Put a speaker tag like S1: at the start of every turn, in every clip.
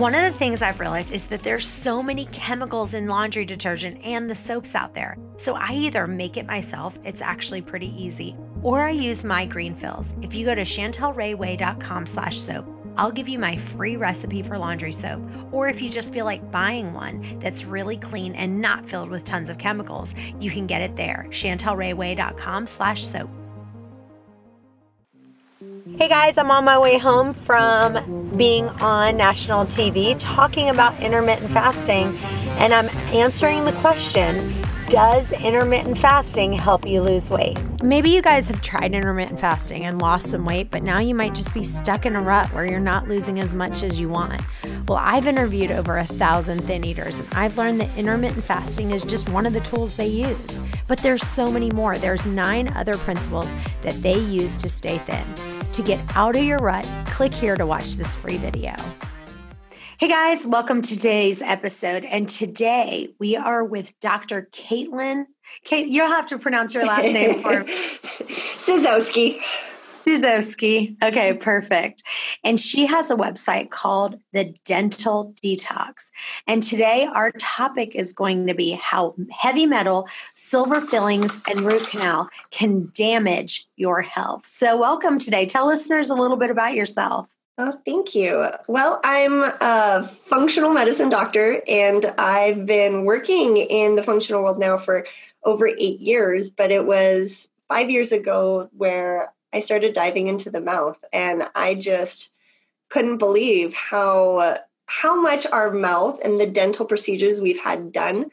S1: One of the things I've realized is that there's so many chemicals in laundry detergent and the soaps out there. So I either make it myself, it's actually pretty easy, or I use my green fills. If you go to chantelrayway.com slash soap, I'll give you my free recipe for laundry soap. Or if you just feel like buying one that's really clean and not filled with tons of chemicals, you can get it there. chantelrayway.com slash soap. Hey guys, I'm on my way home from being on national TV talking about intermittent fasting, and I'm answering the question Does intermittent fasting help you lose weight? Maybe you guys have tried intermittent fasting and lost some weight, but now you might just be stuck in a rut where you're not losing as much as you want. Well, I've interviewed over a thousand thin eaters, and I've learned that intermittent fasting is just one of the tools they use. But there's so many more. There's nine other principles that they use to stay thin. To get out of your rut, click here to watch this free video. Hey guys, welcome to today's episode. And today we are with Dr. Caitlin. Kate, you'll have to pronounce your last name for
S2: Sizowski.
S1: Sizowski. Okay, perfect. And she has a website called The Dental Detox. And today our topic is going to be how heavy metal, silver fillings, and root canal can damage your health. So, welcome today. Tell listeners a little bit about yourself.
S2: Oh, thank you. Well, I'm a functional medicine doctor, and I've been working in the functional world now for over eight years, but it was five years ago where I started diving into the mouth and I just couldn't believe how how much our mouth and the dental procedures we've had done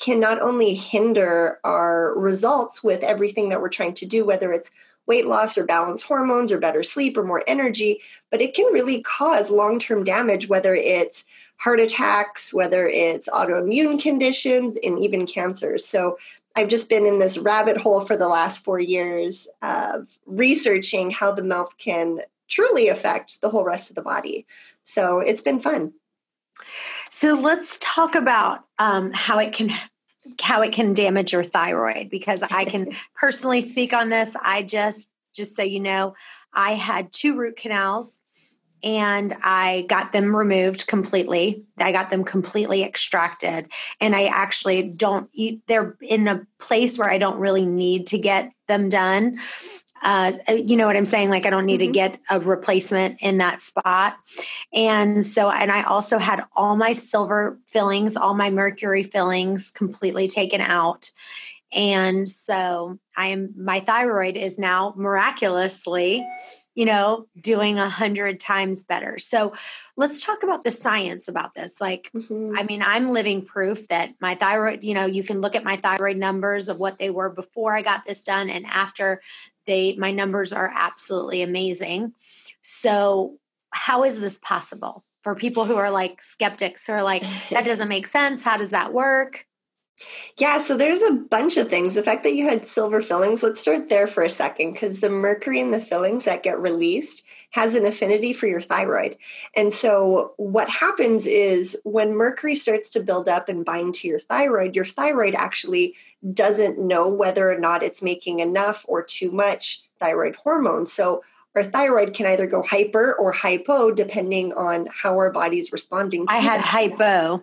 S2: can not only hinder our results with everything that we're trying to do whether it's weight loss or balance hormones or better sleep or more energy but it can really cause long-term damage whether it's heart attacks whether it's autoimmune conditions and even cancers. So I've just been in this rabbit hole for the last four years of researching how the mouth can truly affect the whole rest of the body. So it's been fun.
S1: So let's talk about um, how it can how it can damage your thyroid because I can personally speak on this. I just just so you know, I had two root canals and I got them removed completely. I got them completely extracted. And I actually don't eat, they're in a place where I don't really need to get them done. Uh, you know what I'm saying? Like, I don't need mm-hmm. to get a replacement in that spot. And so, and I also had all my silver fillings, all my mercury fillings completely taken out. And so, I am, my thyroid is now miraculously you know, doing a hundred times better. So let's talk about the science about this. Like, mm-hmm. I mean, I'm living proof that my thyroid, you know, you can look at my thyroid numbers of what they were before I got this done and after they, my numbers are absolutely amazing. So, how is this possible for people who are like skeptics who are like, that doesn't make sense? How does that work?
S2: Yeah, so there's a bunch of things. The fact that you had silver fillings, let's start there for a second because the mercury in the fillings that get released has an affinity for your thyroid. And so what happens is when mercury starts to build up and bind to your thyroid, your thyroid actually doesn't know whether or not it's making enough or too much thyroid hormone. So our thyroid can either go hyper or hypo depending on how our body's responding to
S1: I had
S2: that.
S1: hypo.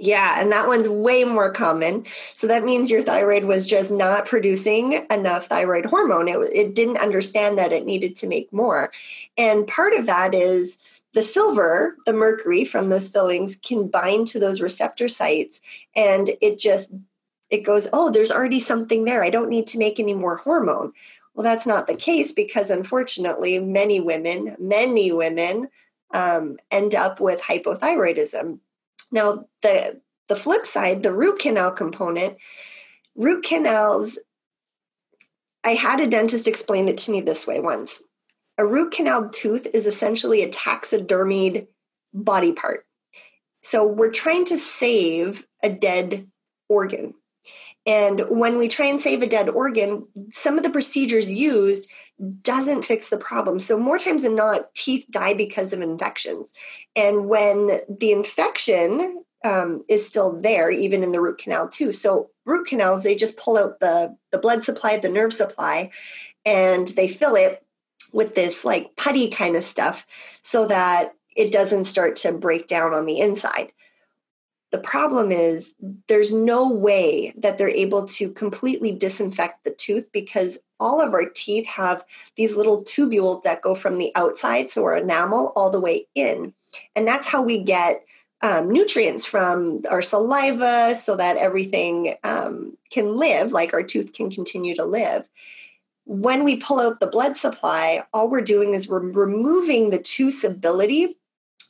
S2: Yeah, and that one's way more common. So that means your thyroid was just not producing enough thyroid hormone. It, it didn't understand that it needed to make more. And part of that is the silver, the mercury from those fillings can bind to those receptor sites and it just it goes, "Oh, there's already something there. I don't need to make any more hormone." Well, that's not the case because unfortunately, many women, many women um, end up with hypothyroidism now, the the flip side, the root canal component, root canals. I had a dentist explain it to me this way once. A root canal tooth is essentially a taxidermied body part. So we're trying to save a dead organ. And when we try and save a dead organ, some of the procedures used doesn't fix the problem. So, more times than not, teeth die because of infections. And when the infection um, is still there, even in the root canal, too. So, root canals, they just pull out the, the blood supply, the nerve supply, and they fill it with this like putty kind of stuff so that it doesn't start to break down on the inside. The problem is there's no way that they're able to completely disinfect the tooth because all of our teeth have these little tubules that go from the outside, so our enamel, all the way in. And that's how we get um, nutrients from our saliva so that everything um, can live, like our tooth can continue to live. When we pull out the blood supply, all we're doing is we're removing the tooth's ability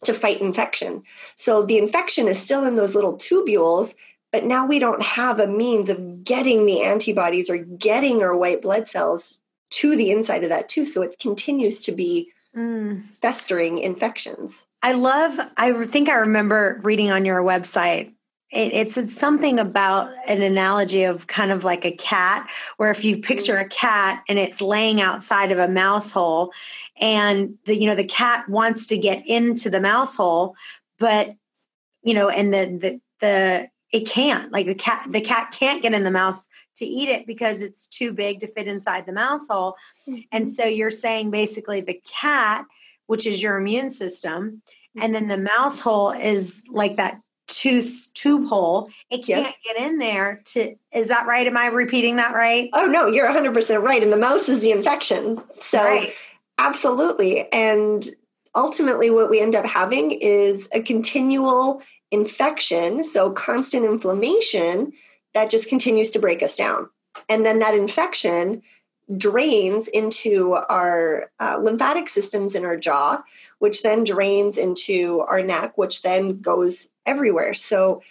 S2: to fight infection. So the infection is still in those little tubules, but now we don't have a means of getting the antibodies or getting our white blood cells to the inside of that too. So it continues to be mm. festering infections.
S1: I love, I think I remember reading on your website it, it's, it's something about an analogy of kind of like a cat, where if you picture a cat and it's laying outside of a mouse hole, and the you know the cat wants to get into the mouse hole, but you know, and the the the it can't like the cat the cat can't get in the mouse to eat it because it's too big to fit inside the mouse hole mm-hmm. and so you're saying basically the cat which is your immune system and then the mouse hole is like that tooth tube hole it can't yes. get in there to is that right am i repeating that right
S2: oh no you're 100% right and the mouse is the infection so right. absolutely and ultimately what we end up having is a continual infection so constant inflammation that just continues to break us down and then that infection drains into our uh, lymphatic systems in our jaw, which then drains into our neck, which then goes everywhere. So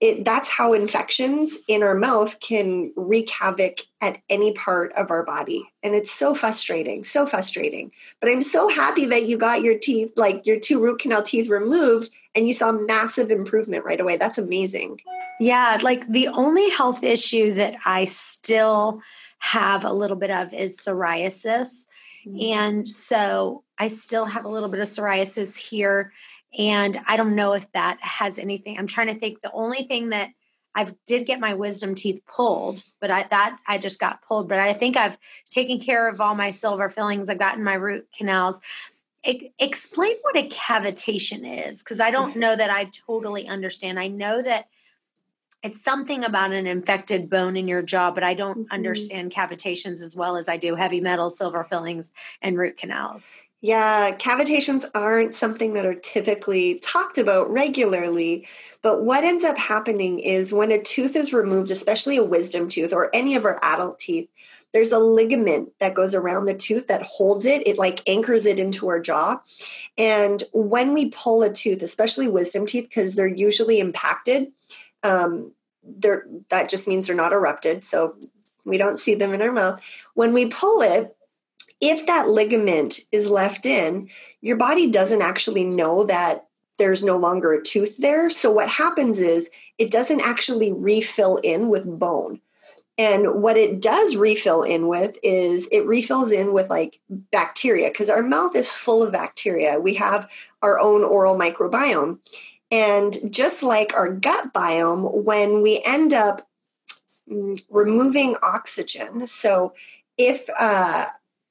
S2: it, that's how infections in our mouth can wreak havoc at any part of our body. And it's so frustrating, so frustrating. But I'm so happy that you got your teeth, like your two root canal teeth removed, and you saw massive improvement right away. That's amazing.
S1: Yeah, like the only health issue that I still have a little bit of is psoriasis. Mm-hmm. And so I still have a little bit of psoriasis here. And I don't know if that has anything. I'm trying to think. The only thing that I did get my wisdom teeth pulled, but I that I just got pulled. But I think I've taken care of all my silver fillings. I've gotten my root canals. explain what a cavitation is, because I don't know that I totally understand. I know that it's something about an infected bone in your jaw, but I don't mm-hmm. understand cavitations as well as I do heavy metal, silver fillings, and root canals.
S2: Yeah, cavitations aren't something that are typically talked about regularly. But what ends up happening is when a tooth is removed, especially a wisdom tooth or any of our adult teeth, there's a ligament that goes around the tooth that holds it. It like anchors it into our jaw. And when we pull a tooth, especially wisdom teeth, because they're usually impacted, um, they're, that just means they're not erupted. So we don't see them in our mouth. When we pull it, if that ligament is left in, your body doesn't actually know that there's no longer a tooth there. So what happens is it doesn't actually refill in with bone. And what it does refill in with is it refills in with like bacteria because our mouth is full of bacteria. We have our own oral microbiome. And just like our gut biome, when we end up mm, removing oxygen, so if uh,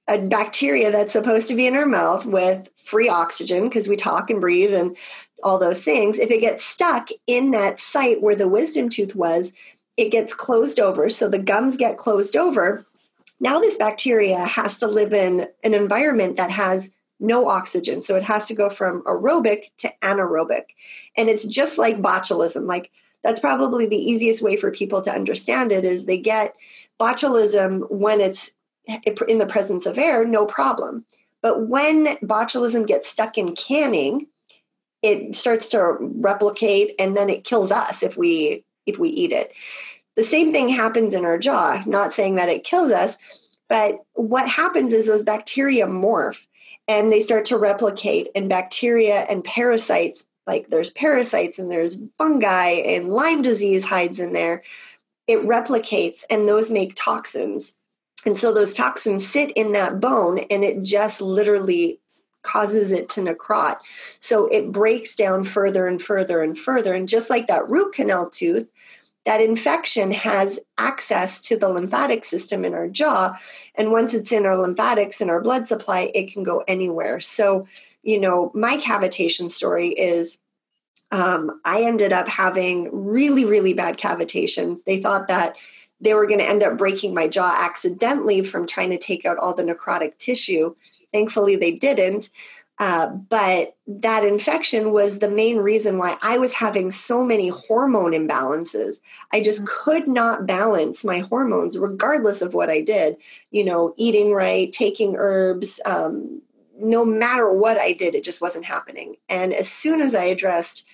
S2: a bacteria that's supposed to be in our mouth with free oxygen, because we talk and breathe and all those things, if it gets stuck in that site where the wisdom tooth was, it gets closed over. So the gums get closed over. Now, this bacteria has to live in an environment that has no oxygen. So it has to go from aerobic to anaerobic. And it's just like botulism. Like that's probably the easiest way for people to understand it is they get botulism when it's Eh, in the presence of air, no problem. But when botulism gets stuck in canning, it starts to replicate and then it kills us if we if we eat it. The same thing happens in our jaw, not saying that it kills us, but what happens is those bacteria morph and they start to replicate and bacteria and parasites like there's parasites and there's fungi and lyme disease hides in there it replicates and those make toxins And so those toxins sit in that bone and it just literally causes it to necrot. So it breaks down further and further and further. And just like that root canal tooth, that infection has access to the lymphatic system in our jaw. And once it's in our lymphatics and our blood supply, it can go anywhere. So, you know, my cavitation story is um, I ended up having really, really bad cavitations. They thought that they were going to end up breaking my jaw accidentally from trying to take out all the necrotic tissue. Thankfully, they didn't. Uh, but that infection was the main reason why I was having so many hormone imbalances. I just mm-hmm. could not balance my hormones, regardless of what I did. You know, eating right, taking herbs, um, no matter what I did, it just wasn't happening. And as soon as I addressed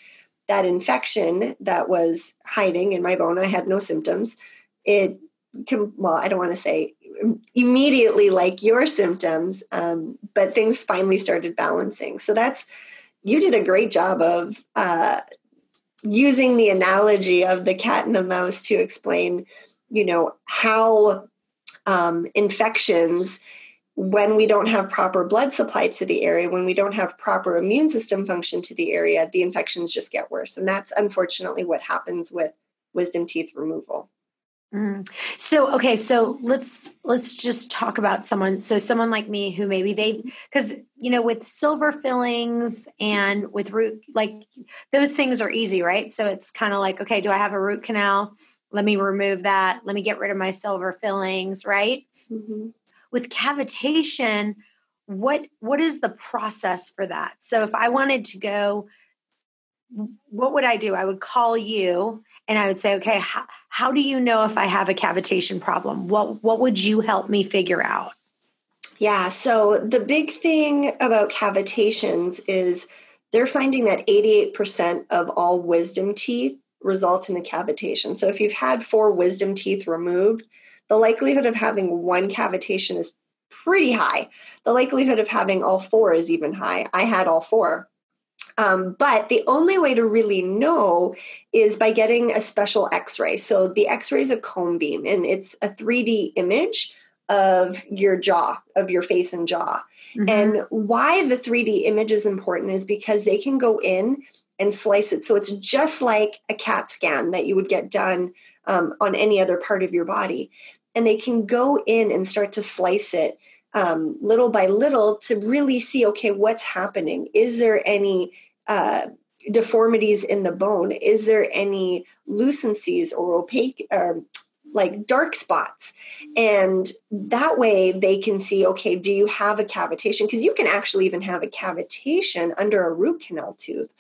S2: that infection that was hiding in my bone, I had no symptoms. It, can, well, I don't want to say immediately like your symptoms, um, but things finally started balancing. So that's, you did a great job of uh, using the analogy of the cat and the mouse to explain, you know, how um, infections, when we don't have proper blood supply to the area, when we don't have proper immune system function to the area, the infections just get worse. And that's unfortunately what happens with wisdom teeth removal.
S1: Mm. So okay, so let's let's just talk about someone. So someone like me who maybe they've because you know with silver fillings and with root like those things are easy, right? So it's kind of like okay, do I have a root canal? Let me remove that. Let me get rid of my silver fillings, right? Mm-hmm. With cavitation, what what is the process for that? So if I wanted to go what would I do? I would call you and I would say, okay, how, how do you know if I have a cavitation problem? What, what would you help me figure out?
S2: Yeah, so the big thing about cavitations is they're finding that 88% of all wisdom teeth result in a cavitation. So if you've had four wisdom teeth removed, the likelihood of having one cavitation is pretty high. The likelihood of having all four is even high. I had all four um, but the only way to really know is by getting a special x ray. So the x ray is a cone beam and it's a 3D image of your jaw, of your face and jaw. Mm-hmm. And why the 3D image is important is because they can go in and slice it. So it's just like a CAT scan that you would get done um, on any other part of your body. And they can go in and start to slice it um, little by little to really see okay, what's happening? Is there any uh, deformities in the bone? Is there any lucencies or opaque or like dark spots? And that way they can see, okay, do you have a cavitation? Because you can actually even have a cavitation under a root canal tooth.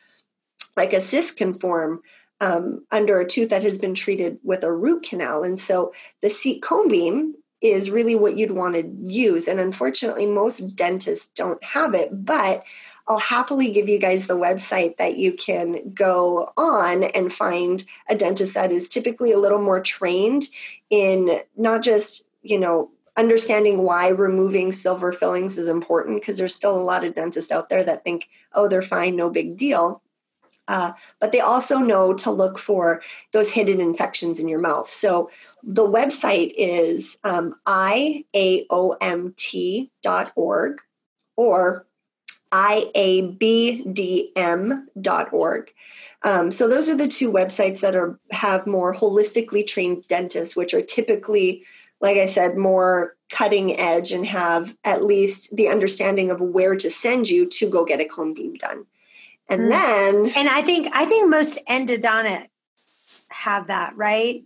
S2: Like a cyst can form um, under a tooth that has been treated with a root canal. And so the seat cone beam is really what you'd want to use. And unfortunately, most dentists don't have it, but I'll happily give you guys the website that you can go on and find a dentist that is typically a little more trained in not just, you know, understanding why removing silver fillings is important because there's still a lot of dentists out there that think, oh, they're fine, no big deal. Uh, but they also know to look for those hidden infections in your mouth. So the website is um, iaomt.org or iabdm.org. Um, so those are the two websites that are have more holistically trained dentists, which are typically, like I said, more cutting edge and have at least the understanding of where to send you to go get a cone beam done. And mm. then,
S1: and I think I think most endodontics have that, right?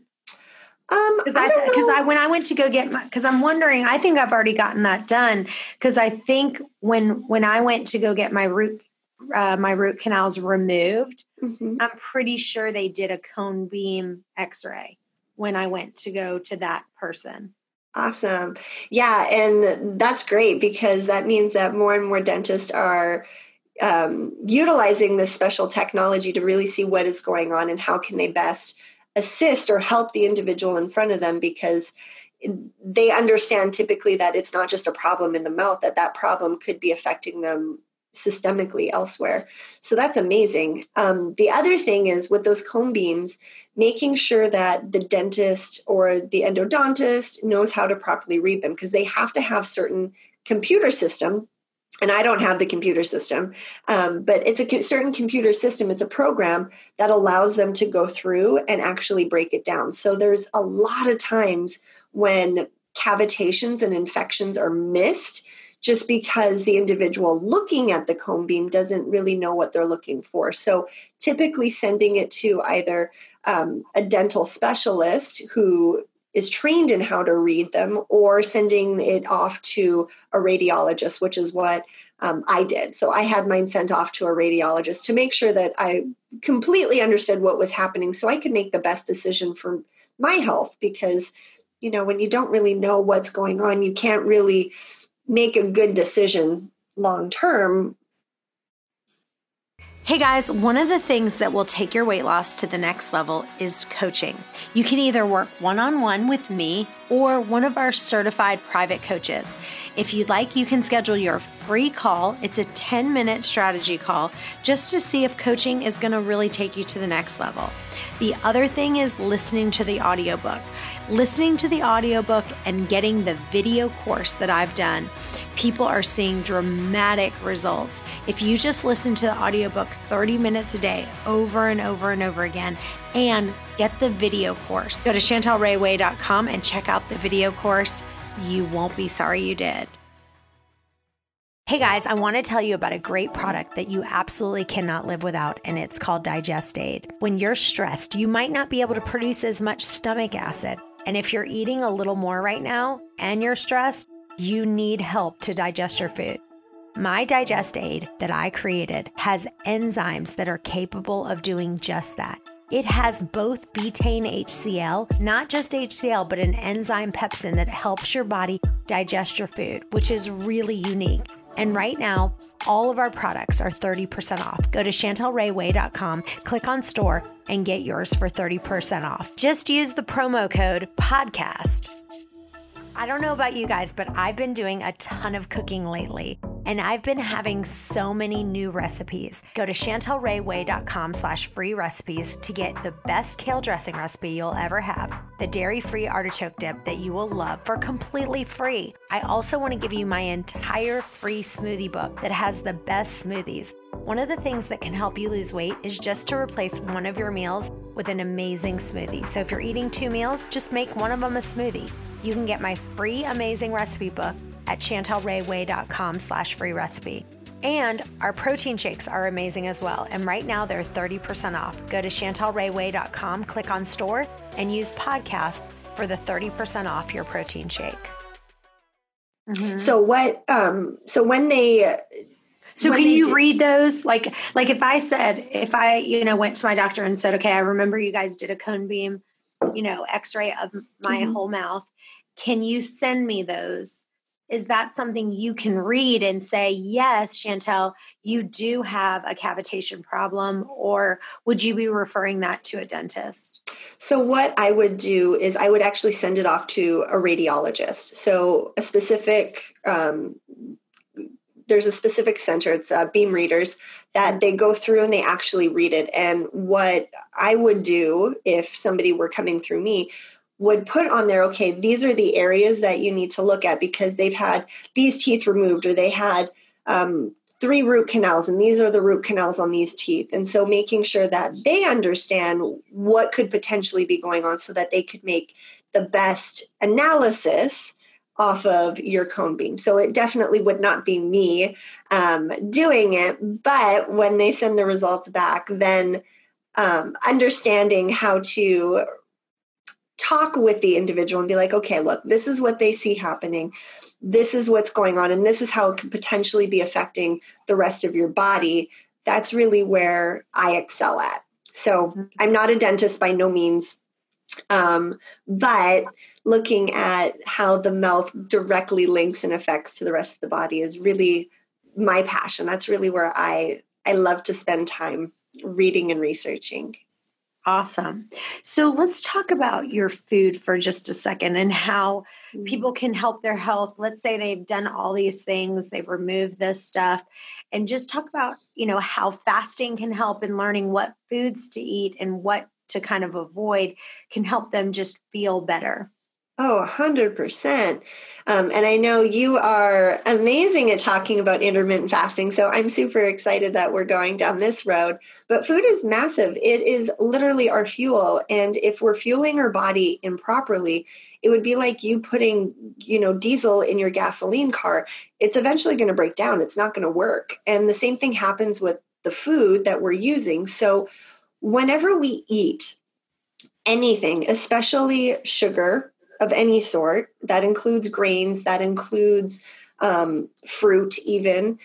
S2: Um,
S1: because I because I, I, when I went to go get my because I'm wondering I think I've already gotten that done because I think when when I went to go get my root uh, my root canals removed, mm-hmm. I'm pretty sure they did a cone beam X-ray when I went to go to that person.
S2: Awesome, yeah, and that's great because that means that more and more dentists are um, utilizing this special technology to really see what is going on and how can they best assist or help the individual in front of them because they understand typically that it's not just a problem in the mouth that that problem could be affecting them systemically elsewhere. So that's amazing. Um, the other thing is with those cone beams, making sure that the dentist or the endodontist knows how to properly read them because they have to have certain computer system and I don't have the computer system, um, but it's a certain computer system. It's a program that allows them to go through and actually break it down. So there's a lot of times when cavitations and infections are missed just because the individual looking at the cone beam doesn't really know what they're looking for. So typically sending it to either um, a dental specialist who is trained in how to read them or sending it off to a radiologist, which is what um, I did. So I had mine sent off to a radiologist to make sure that I completely understood what was happening so I could make the best decision for my health because, you know, when you don't really know what's going on, you can't really make a good decision long term
S1: Hey guys, one of the things that will take your weight loss to the next level is coaching. You can either work one on one with me or one of our certified private coaches. If you'd like, you can schedule your free call. It's a 10 minute strategy call just to see if coaching is going to really take you to the next level. The other thing is listening to the audiobook. Listening to the audiobook and getting the video course that I've done, people are seeing dramatic results. If you just listen to the audiobook 30 minutes a day over and over and over again and get the video course, go to chantelrayway.com and check out the video course. You won't be sorry you did. Hey guys, I want to tell you about a great product that you absolutely cannot live without, and it's called Digest Aid. When you're stressed, you might not be able to produce as much stomach acid. And if you're eating a little more right now and you're stressed, you need help to digest your food. My Digest Aid that I created has enzymes that are capable of doing just that. It has both betaine HCl, not just HCl, but an enzyme pepsin that helps your body digest your food, which is really unique. And right now, all of our products are 30% off. Go to chantelrayway.com, click on store, and get yours for 30% off. Just use the promo code podcast. I don't know about you guys, but I've been doing a ton of cooking lately and I've been having so many new recipes. Go to chantelrayway.com slash free recipes to get the best kale dressing recipe you'll ever have, the dairy-free artichoke dip that you will love for completely free. I also want to give you my entire free smoothie book that has the best smoothies. One of the things that can help you lose weight is just to replace one of your meals with an amazing smoothie. So if you're eating two meals, just make one of them a smoothie. You can get my free amazing recipe book at chantelrayway.com slash free recipe. And our protein shakes are amazing as well. And right now they're 30% off. Go to chantelrayway.com, click on store, and use podcast for the 30% off your protein shake.
S2: Mm-hmm. So what um so when they
S1: so can you read those? Like like if I said if I, you know, went to my doctor and said, "Okay, I remember you guys did a cone beam, you know, x-ray of my mm-hmm. whole mouth. Can you send me those is that something you can read and say, yes, Chantel, you do have a cavitation problem, or would you be referring that to a dentist?
S2: So, what I would do is I would actually send it off to a radiologist. So, a specific, um, there's a specific center, it's uh, beam readers, that they go through and they actually read it. And what I would do if somebody were coming through me would put on there, okay, these are the areas that you need to look at because they've had these teeth removed or they had um, three root canals and these are the root canals on these teeth. And so making sure that they understand what could potentially be going on so that they could make the best analysis off of your cone beam. So it definitely would not be me um, doing it, but when they send the results back, then um, understanding how to talk with the individual and be like, okay, look, this is what they see happening. This is what's going on, and this is how it could potentially be affecting the rest of your body. That's really where I excel at. So mm-hmm. I'm not a dentist by no means, um, but looking at how the mouth directly links and affects to the rest of the body is really my passion. That's really where I I love to spend time reading and researching.
S1: Awesome. So let's talk about your food for just a second and how mm-hmm. people can help their health. Let's say they've done all these things, they've removed this stuff, and just talk about, you know, how fasting can help in learning what foods to eat and what to kind of avoid can help them just feel better.
S2: Oh, 100%. Um, and I know you are amazing at talking about intermittent fasting. So I'm super excited that we're going down this road. But food is massive. It is literally our fuel. And if we're fueling our body improperly, it would be like you putting, you know, diesel in your gasoline car. It's eventually going to break down. It's not going to work. And the same thing happens with the food that we're using. So whenever we eat anything, especially sugar, of any sort. That includes grains, that includes um, fruit, even.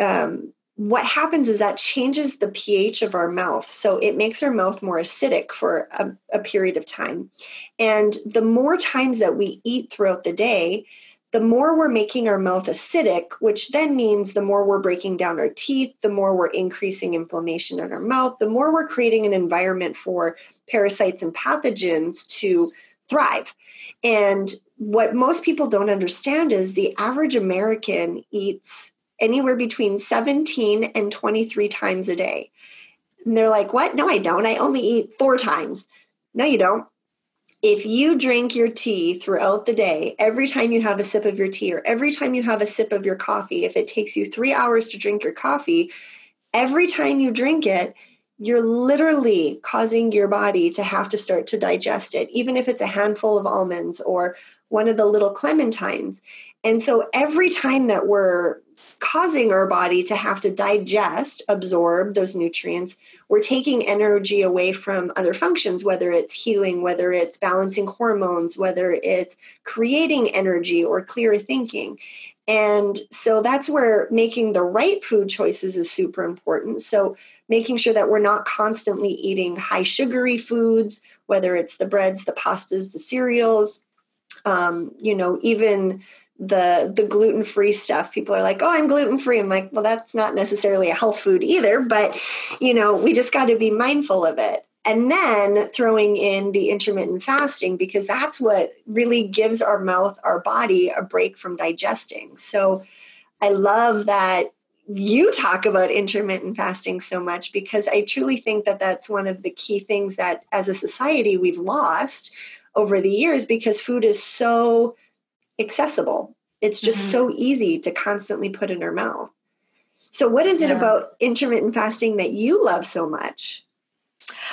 S2: Um, what happens is that changes the pH of our mouth. So it makes our mouth more acidic for a, a period of time. And the more times that we eat throughout the day, the more we're making our mouth acidic, which then means the more we're breaking down our teeth, the more we're increasing inflammation in our mouth, the more we're creating an environment for parasites and pathogens to thrive. And what most people don't understand is the average American eats anywhere between 17 and 23 times a day. And they're like, What? No, I don't. I only eat four times. No, you don't. If you drink your tea throughout the day, every time you have a sip of your tea or every time you have a sip of your coffee, if it takes you three hours to drink your coffee, every time you drink it, you're literally causing your body to have to start to digest it, even if it's a handful of almonds or one of the little clementines. And so every time that we're causing our body to have to digest, absorb those nutrients, we're taking energy away from other functions, whether it's healing, whether it's balancing hormones, whether it's creating energy or clearer thinking. And so that's where making the right food choices is super important. So, making sure that we're not constantly eating high sugary foods, whether it's the breads, the pastas, the cereals, um, you know, even the the gluten free stuff. People are like, "Oh, I'm gluten free." I'm like, "Well, that's not necessarily a health food either, but you know, we just got to be mindful of it." and then throwing in the intermittent fasting because that's what really gives our mouth our body a break from digesting so i love that you talk about intermittent fasting so much because i truly think that that's one of the key things that as a society we've lost over the years because food is so accessible it's just mm-hmm. so easy to constantly put in our mouth so what is it yeah. about intermittent fasting that you love so much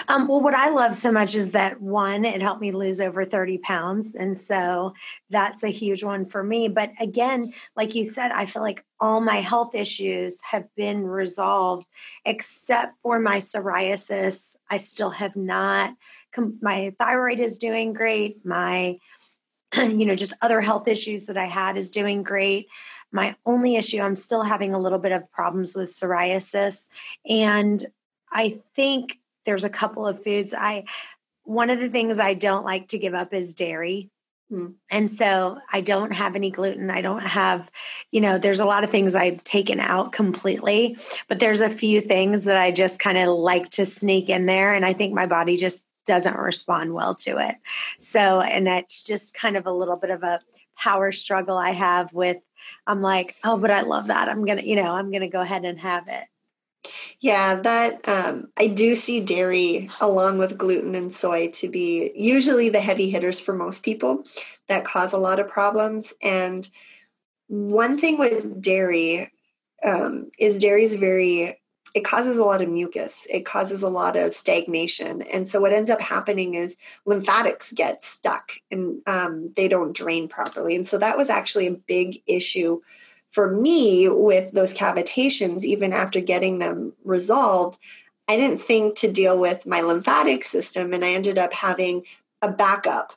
S1: um, well, what I love so much is that one, it helped me lose over 30 pounds. And so that's a huge one for me. But again, like you said, I feel like all my health issues have been resolved except for my psoriasis. I still have not, my thyroid is doing great. My, you know, just other health issues that I had is doing great. My only issue, I'm still having a little bit of problems with psoriasis. And I think there's a couple of foods I one of the things I don't like to give up is dairy. Mm. And so I don't have any gluten. I don't have, you know, there's a lot of things I've taken out completely, but there's a few things that I just kind of like to sneak in there. And I think my body just doesn't respond well to it. So, and that's just kind of a little bit of a power struggle I have with, I'm like, oh, but I love that. I'm going to, you know, I'm going to go ahead and have it.
S2: Yeah, that um, I do see dairy along with gluten and soy to be usually the heavy hitters for most people that cause a lot of problems. And one thing with dairy um, is dairy is very it causes a lot of mucus. It causes a lot of stagnation. And so what ends up happening is lymphatics get stuck and um, they don't drain properly. And so that was actually a big issue for me with those cavitations even after getting them resolved i didn't think to deal with my lymphatic system and i ended up having a backup.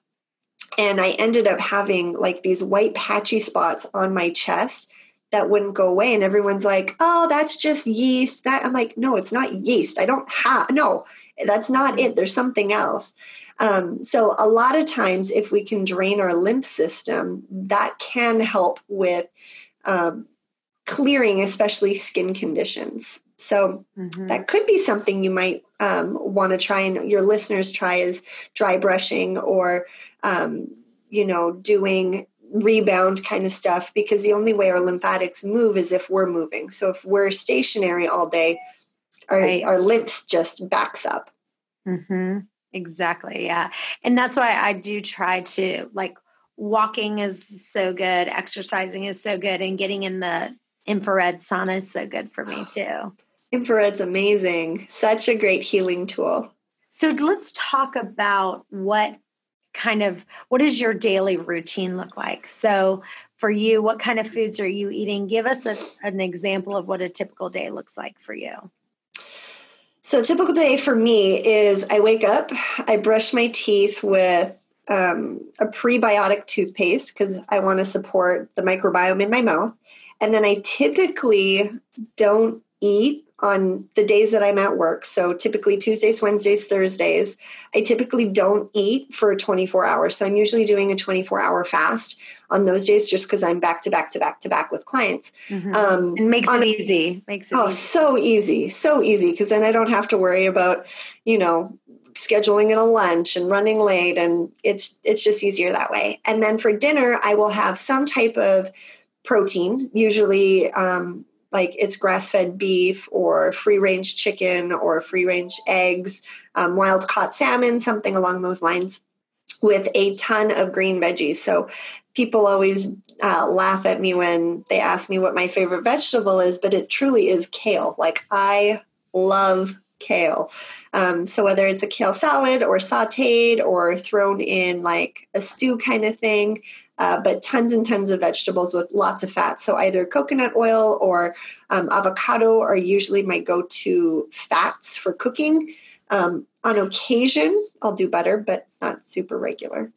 S2: And i ended up having like these white patchy spots on my chest that wouldn't go away and everyone's like oh that's just yeast. That i'm like no it's not yeast. I don't have no that's not it. There's something else. Um, so a lot of times if we can drain our lymph system that can help with um, clearing, especially skin conditions. So mm-hmm. that could be something you might um, want to try and your listeners try is dry brushing or, um, you know, doing rebound kind of stuff because the only way our lymphatics move is if we're moving. So if we're stationary all day, our, right. our lymphs just backs up.
S1: Mm-hmm. Exactly. Yeah. And that's why I do try to like walking is so good, exercising is so good, and getting in the infrared sauna is so good for me too.
S2: Infrared's amazing. Such a great healing tool.
S1: So let's talk about what kind of what does your daily routine look like? So for you, what kind of foods are you eating? Give us a, an example of what a typical day looks like for you.
S2: So, typical day for me is I wake up, I brush my teeth with um, a prebiotic toothpaste because I want to support the microbiome in my mouth. And then I typically don't eat on the days that I'm at work. So typically Tuesdays, Wednesdays, Thursdays, I typically don't eat for 24 hours. So I'm usually doing a 24 hour fast on those days just because I'm back to back to back to back with clients.
S1: Mm-hmm. Um, and makes it easy. Makes it
S2: oh,
S1: easy.
S2: so easy. So easy because then I don't have to worry about, you know, scheduling in a lunch and running late and it's it's just easier that way. And then for dinner, I will have some type of protein, usually um, like it's grass fed beef or free range chicken or free range eggs, um, wild caught salmon, something along those lines, with a ton of green veggies. So people always uh, laugh at me when they ask me what my favorite vegetable is, but it truly is kale. Like I love kale. Um, so whether it's a kale salad or sauteed or thrown in like a stew kind of thing, uh, but tons and tons of vegetables with lots of fat. So either coconut oil or um, avocado are usually my go-to fats for cooking. Um, on occasion, I'll do butter, but not super regular.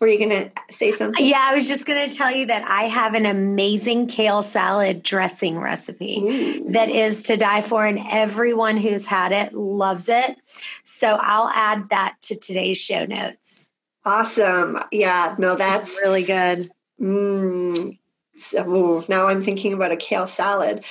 S2: Were you going to say something?
S1: Yeah, I was just going to tell you that I have an amazing kale salad dressing recipe Ooh. that is to die for, and everyone who's had it loves it. So I'll add that to today's show notes.
S2: Awesome. Yeah, no, that's
S1: really good.
S2: Mm, so, now I'm thinking about a kale salad.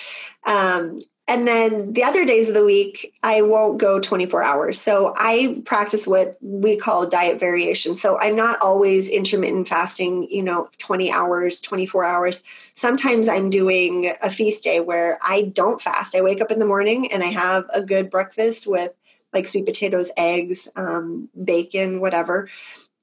S2: Um, and then the other days of the week, I won't go 24 hours. So I practice what we call diet variation. So I'm not always intermittent fasting, you know, 20 hours, 24 hours. Sometimes I'm doing a feast day where I don't fast. I wake up in the morning and I have a good breakfast with like sweet potatoes, eggs, um, bacon, whatever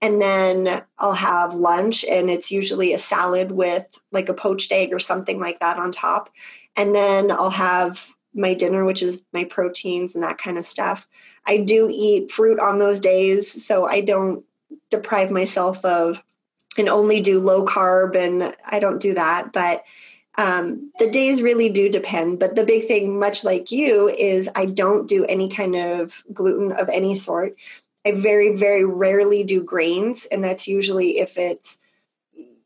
S2: and then I'll have lunch, and it's usually a salad with like a poached egg or something like that on top. And then I'll have my dinner, which is my proteins and that kind of stuff. I do eat fruit on those days, so I don't deprive myself of and only do low carb, and I don't do that. But um, the days really do depend. But the big thing, much like you, is I don't do any kind of gluten of any sort. I very, very rarely do grains, and that's usually if it's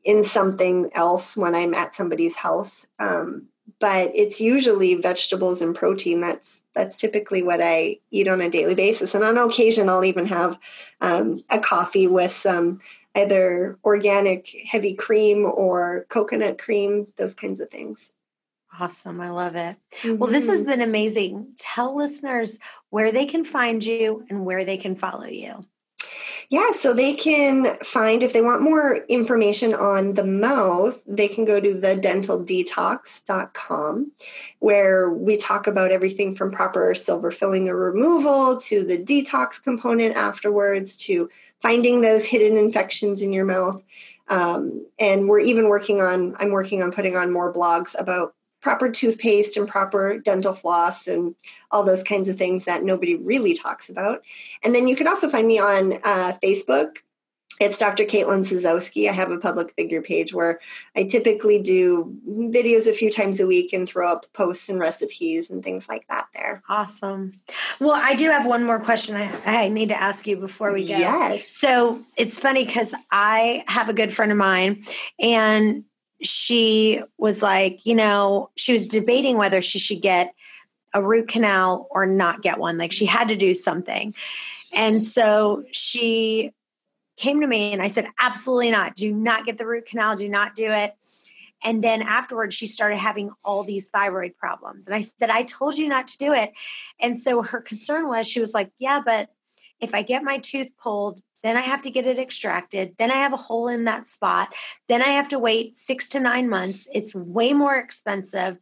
S2: in something else when I'm at somebody's house. Um, but it's usually vegetables and protein. That's that's typically what I eat on a daily basis, and on occasion I'll even have um, a coffee with some either organic heavy cream or coconut cream, those kinds of things.
S1: Awesome. I love it. Mm-hmm. Well, this has mm-hmm. been amazing. Tell listeners where they can find you and where they can follow you.
S2: Yeah, so they can find, if they want more information on the mouth, they can go to the dentaldetox.com where we talk about everything from proper silver filling or removal to the detox component afterwards to finding those hidden infections in your mouth. Um, and we're even working on, I'm working on putting on more blogs about proper toothpaste and proper dental floss and all those kinds of things that nobody really talks about. And then you can also find me on uh, Facebook. It's Dr. Caitlin Sazowski. I have a public figure page where I typically do videos a few times a week and throw up posts and recipes and things like that there.
S1: Awesome. Well, I do have one more question I, I need to ask you before we go.
S2: Yes.
S1: So it's funny because I have a good friend of mine and she was like, you know, she was debating whether she should get a root canal or not get one. Like she had to do something. And so she came to me and I said, absolutely not. Do not get the root canal. Do not do it. And then afterwards, she started having all these thyroid problems. And I said, I told you not to do it. And so her concern was, she was like, Yeah, but if I get my tooth pulled, then I have to get it extracted. Then I have a hole in that spot. Then I have to wait six to nine months. It's way more expensive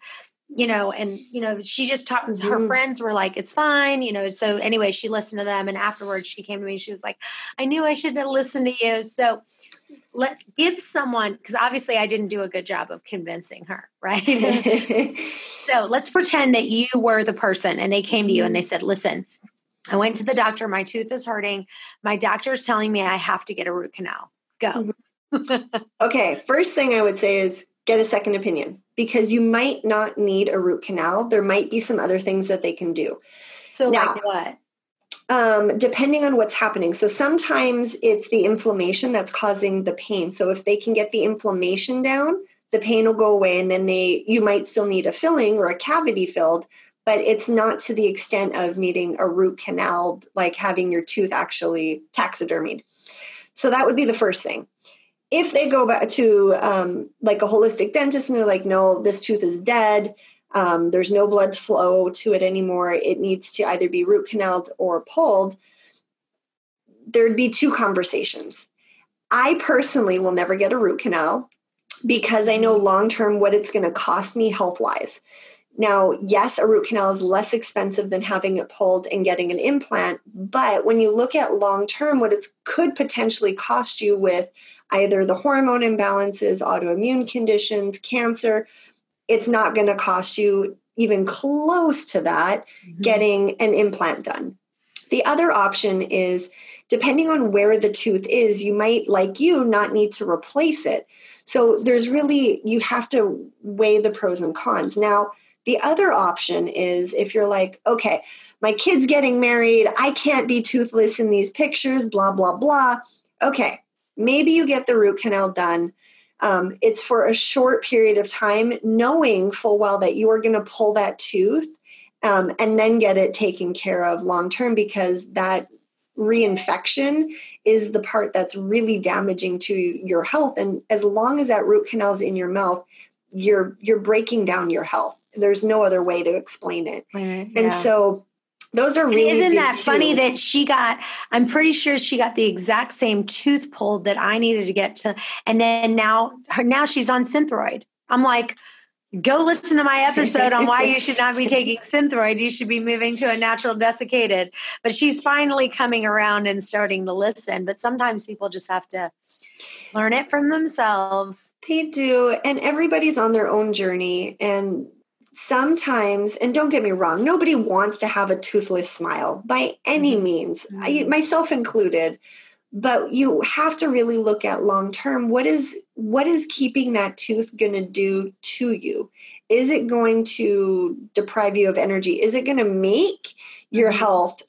S1: you know, and you know, she just talked. Mm-hmm. Her friends were like, "It's fine," you know. So anyway, she listened to them, and afterwards, she came to me. She was like, "I knew I shouldn't have listened to you." So let give someone because obviously I didn't do a good job of convincing her, right? so let's pretend that you were the person, and they came to you and they said, "Listen, I went to the doctor. My tooth is hurting. My doctor's telling me I have to get a root canal. Go."
S2: Mm-hmm. okay, first thing I would say is get a second opinion because you might not need a root canal. There might be some other things that they can do.
S1: So, now, like what?
S2: Um, depending on what's happening. So sometimes it's the inflammation that's causing the pain. So if they can get the inflammation down, the pain will go away, and then they you might still need a filling or a cavity filled, but it's not to the extent of needing a root canal, like having your tooth actually taxidermied. So that would be the first thing if they go back to um, like a holistic dentist and they're like, no, this tooth is dead, um, there's no blood flow to it anymore, it needs to either be root canaled or pulled, there'd be two conversations. I personally will never get a root canal because I know long term what it's going to cost me health wise. Now, yes, a root canal is less expensive than having it pulled and getting an implant, but when you look at long term, what it could potentially cost you with either the hormone imbalances, autoimmune conditions, cancer, it's not going to cost you even close to that mm-hmm. getting an implant done. The other option is depending on where the tooth is, you might, like you, not need to replace it. So there's really, you have to weigh the pros and cons. Now, the other option is if you're like, okay, my kid's getting married, I can't be toothless in these pictures, blah, blah, blah. Okay, maybe you get the root canal done. Um, it's for a short period of time, knowing full well that you are going to pull that tooth um, and then get it taken care of long term because that reinfection is the part that's really damaging to your health. And as long as that root canal is in your mouth, you're you're breaking down your health. There's no other way to explain it. Mm, yeah. And so those are really
S1: isn't that too. funny that she got i'm pretty sure she got the exact same tooth pulled that i needed to get to and then now her now she's on synthroid i'm like go listen to my episode on why you should not be taking synthroid you should be moving to a natural desiccated but she's finally coming around and starting to listen but sometimes people just have to learn it from themselves
S2: they do and everybody's on their own journey and sometimes, and don't get me wrong, nobody wants to have a toothless smile by any mm-hmm. means, I, mm-hmm. myself included. But you have to really look at long term. What is what is keeping that tooth going to do to you? Is it going to deprive you of energy? Is it going to make your mm-hmm. health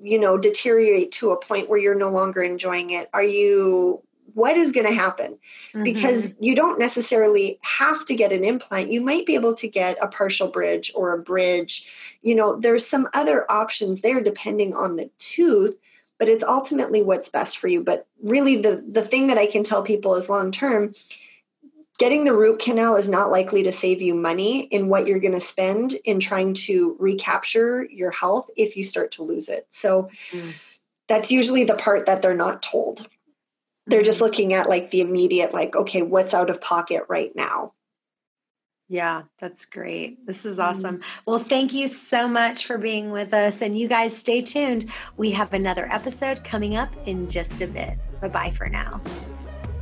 S2: you know deteriorate to a point where you're no longer enjoying it are you what is going to happen? Mm-hmm. because you don't necessarily have to get an implant. You might be able to get a partial bridge or a bridge. You know there's some other options there depending on the tooth but it's ultimately what's best for you. But really the the thing that i can tell people is long term getting the root canal is not likely to save you money in what you're going to spend in trying to recapture your health if you start to lose it. So mm. that's usually the part that they're not told they're just looking at like the immediate like okay what's out of pocket right now
S1: yeah, that's great. This is awesome. Mm-hmm. Well, thank you so much for being with us. And you guys stay tuned. We have another episode coming up in just a bit. Bye bye for now.